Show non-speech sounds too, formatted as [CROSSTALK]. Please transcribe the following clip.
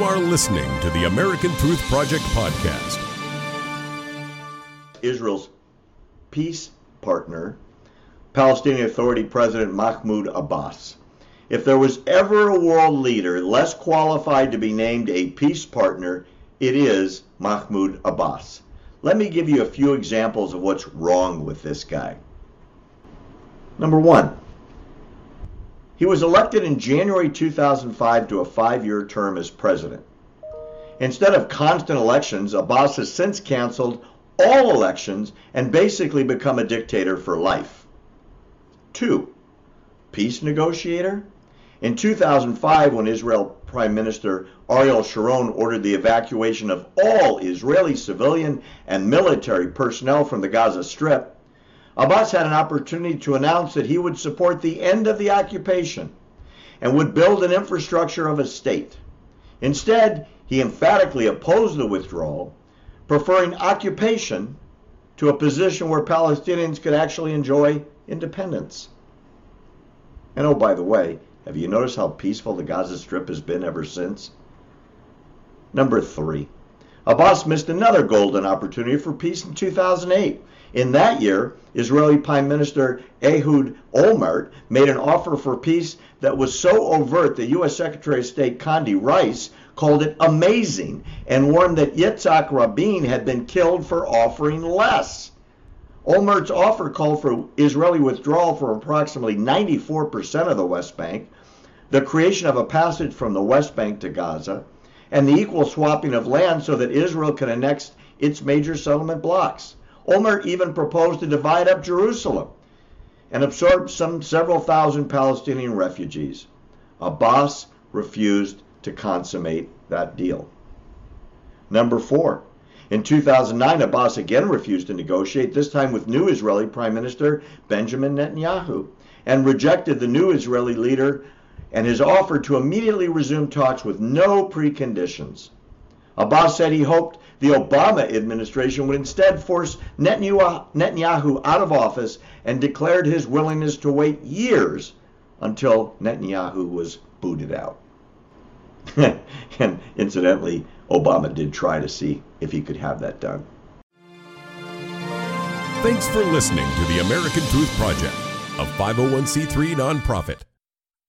You are listening to the American Truth Project podcast. Israel's peace partner, Palestinian Authority President Mahmoud Abbas. If there was ever a world leader less qualified to be named a peace partner, it is Mahmoud Abbas. Let me give you a few examples of what's wrong with this guy. Number one, he was elected in January 2005 to a five year term as president. Instead of constant elections, Abbas has since canceled all elections and basically become a dictator for life. Two, peace negotiator? In 2005, when Israel Prime Minister Ariel Sharon ordered the evacuation of all Israeli civilian and military personnel from the Gaza Strip, Abbas had an opportunity to announce that he would support the end of the occupation and would build an infrastructure of a state. Instead, he emphatically opposed the withdrawal, preferring occupation to a position where Palestinians could actually enjoy independence. And oh, by the way, have you noticed how peaceful the Gaza Strip has been ever since? Number three, Abbas missed another golden opportunity for peace in 2008 in that year, Israeli Prime Minister Ehud Olmert made an offer for peace that was so overt that U.S. Secretary of State Condi Rice called it amazing and warned that Yitzhak Rabin had been killed for offering less. Olmert's offer called for Israeli withdrawal from approximately 94% of the West Bank, the creation of a passage from the West Bank to Gaza, and the equal swapping of land so that Israel can annex its major settlement blocks. Olmert even proposed to divide up Jerusalem and absorb some several thousand Palestinian refugees. Abbas refused to consummate that deal. Number four, in 2009, Abbas again refused to negotiate, this time with new Israeli Prime Minister Benjamin Netanyahu, and rejected the new Israeli leader and his offer to immediately resume talks with no preconditions. Abbas said he hoped the Obama administration would instead force Netanyahu out of office and declared his willingness to wait years until Netanyahu was booted out. [LAUGHS] and incidentally, Obama did try to see if he could have that done. Thanks for listening to the American Truth Project, a 501c3 nonprofit.